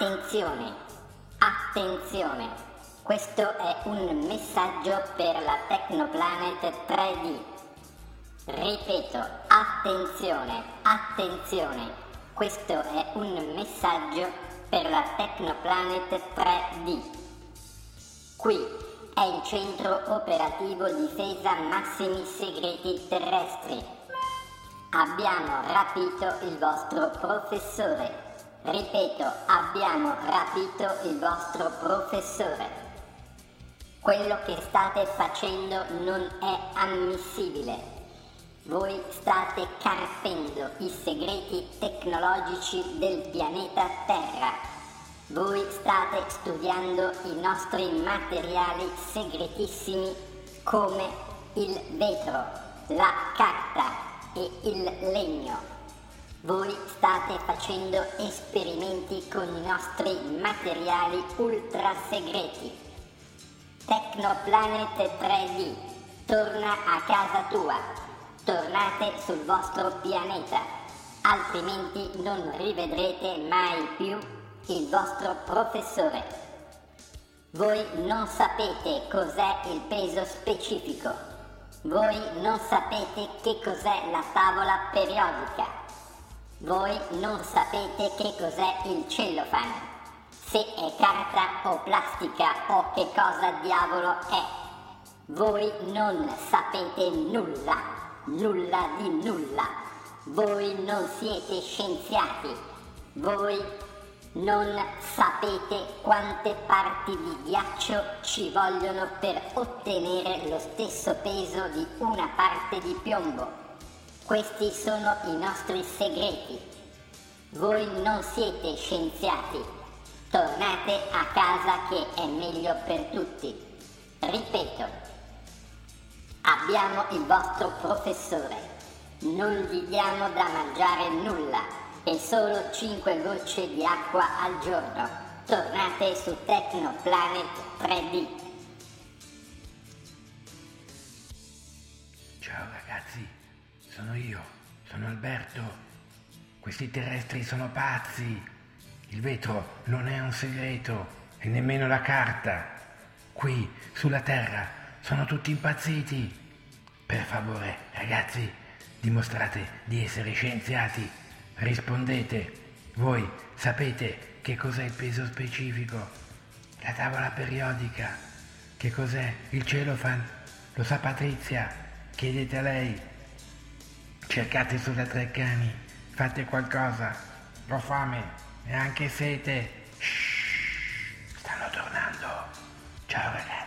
Attenzione, attenzione, questo è un messaggio per la Technoplanet 3D. Ripeto, attenzione, attenzione, questo è un messaggio per la Technoplanet 3D. Qui è il centro operativo difesa massimi segreti terrestri. Abbiamo rapito il vostro professore. Ripeto, abbiamo rapito il vostro professore. Quello che state facendo non è ammissibile. Voi state carpendo i segreti tecnologici del pianeta Terra. Voi state studiando i nostri materiali segretissimi come il vetro, la carta e il legno. Voi state facendo esperimenti con i nostri materiali ultra segreti. Tecnoplanet 3D, torna a casa tua. Tornate sul vostro pianeta, altrimenti non rivedrete mai più il vostro professore. Voi non sapete cos'è il peso specifico. Voi non sapete che cos'è la tavola periodica. Voi non sapete che cos'è il cellofan, se è carta o plastica o che cosa diavolo è. Voi non sapete nulla, nulla di nulla. Voi non siete scienziati. Voi non sapete quante parti di ghiaccio ci vogliono per ottenere lo stesso peso di una parte di piombo. Questi sono i nostri segreti. Voi non siete scienziati. Tornate a casa che è meglio per tutti. Ripeto, abbiamo il vostro professore. Non gli diamo da mangiare nulla e solo 5 gocce di acqua al giorno. Tornate su Tecnoplanet 3D. Ciao ragazzi. Sono io, sono Alberto. Questi terrestri sono pazzi. Il vetro non è un segreto e nemmeno la carta. Qui, sulla Terra, sono tutti impazziti. Per favore, ragazzi, dimostrate di essere scienziati. Rispondete. Voi sapete che cos'è il peso specifico? La tavola periodica. Che cos'è il celofan? Lo sa Patrizia? Chiedete a lei. Cercate sulla Treccani, fate qualcosa. Ho fame e anche sete. Shh, stanno tornando. Ciao ragazzi.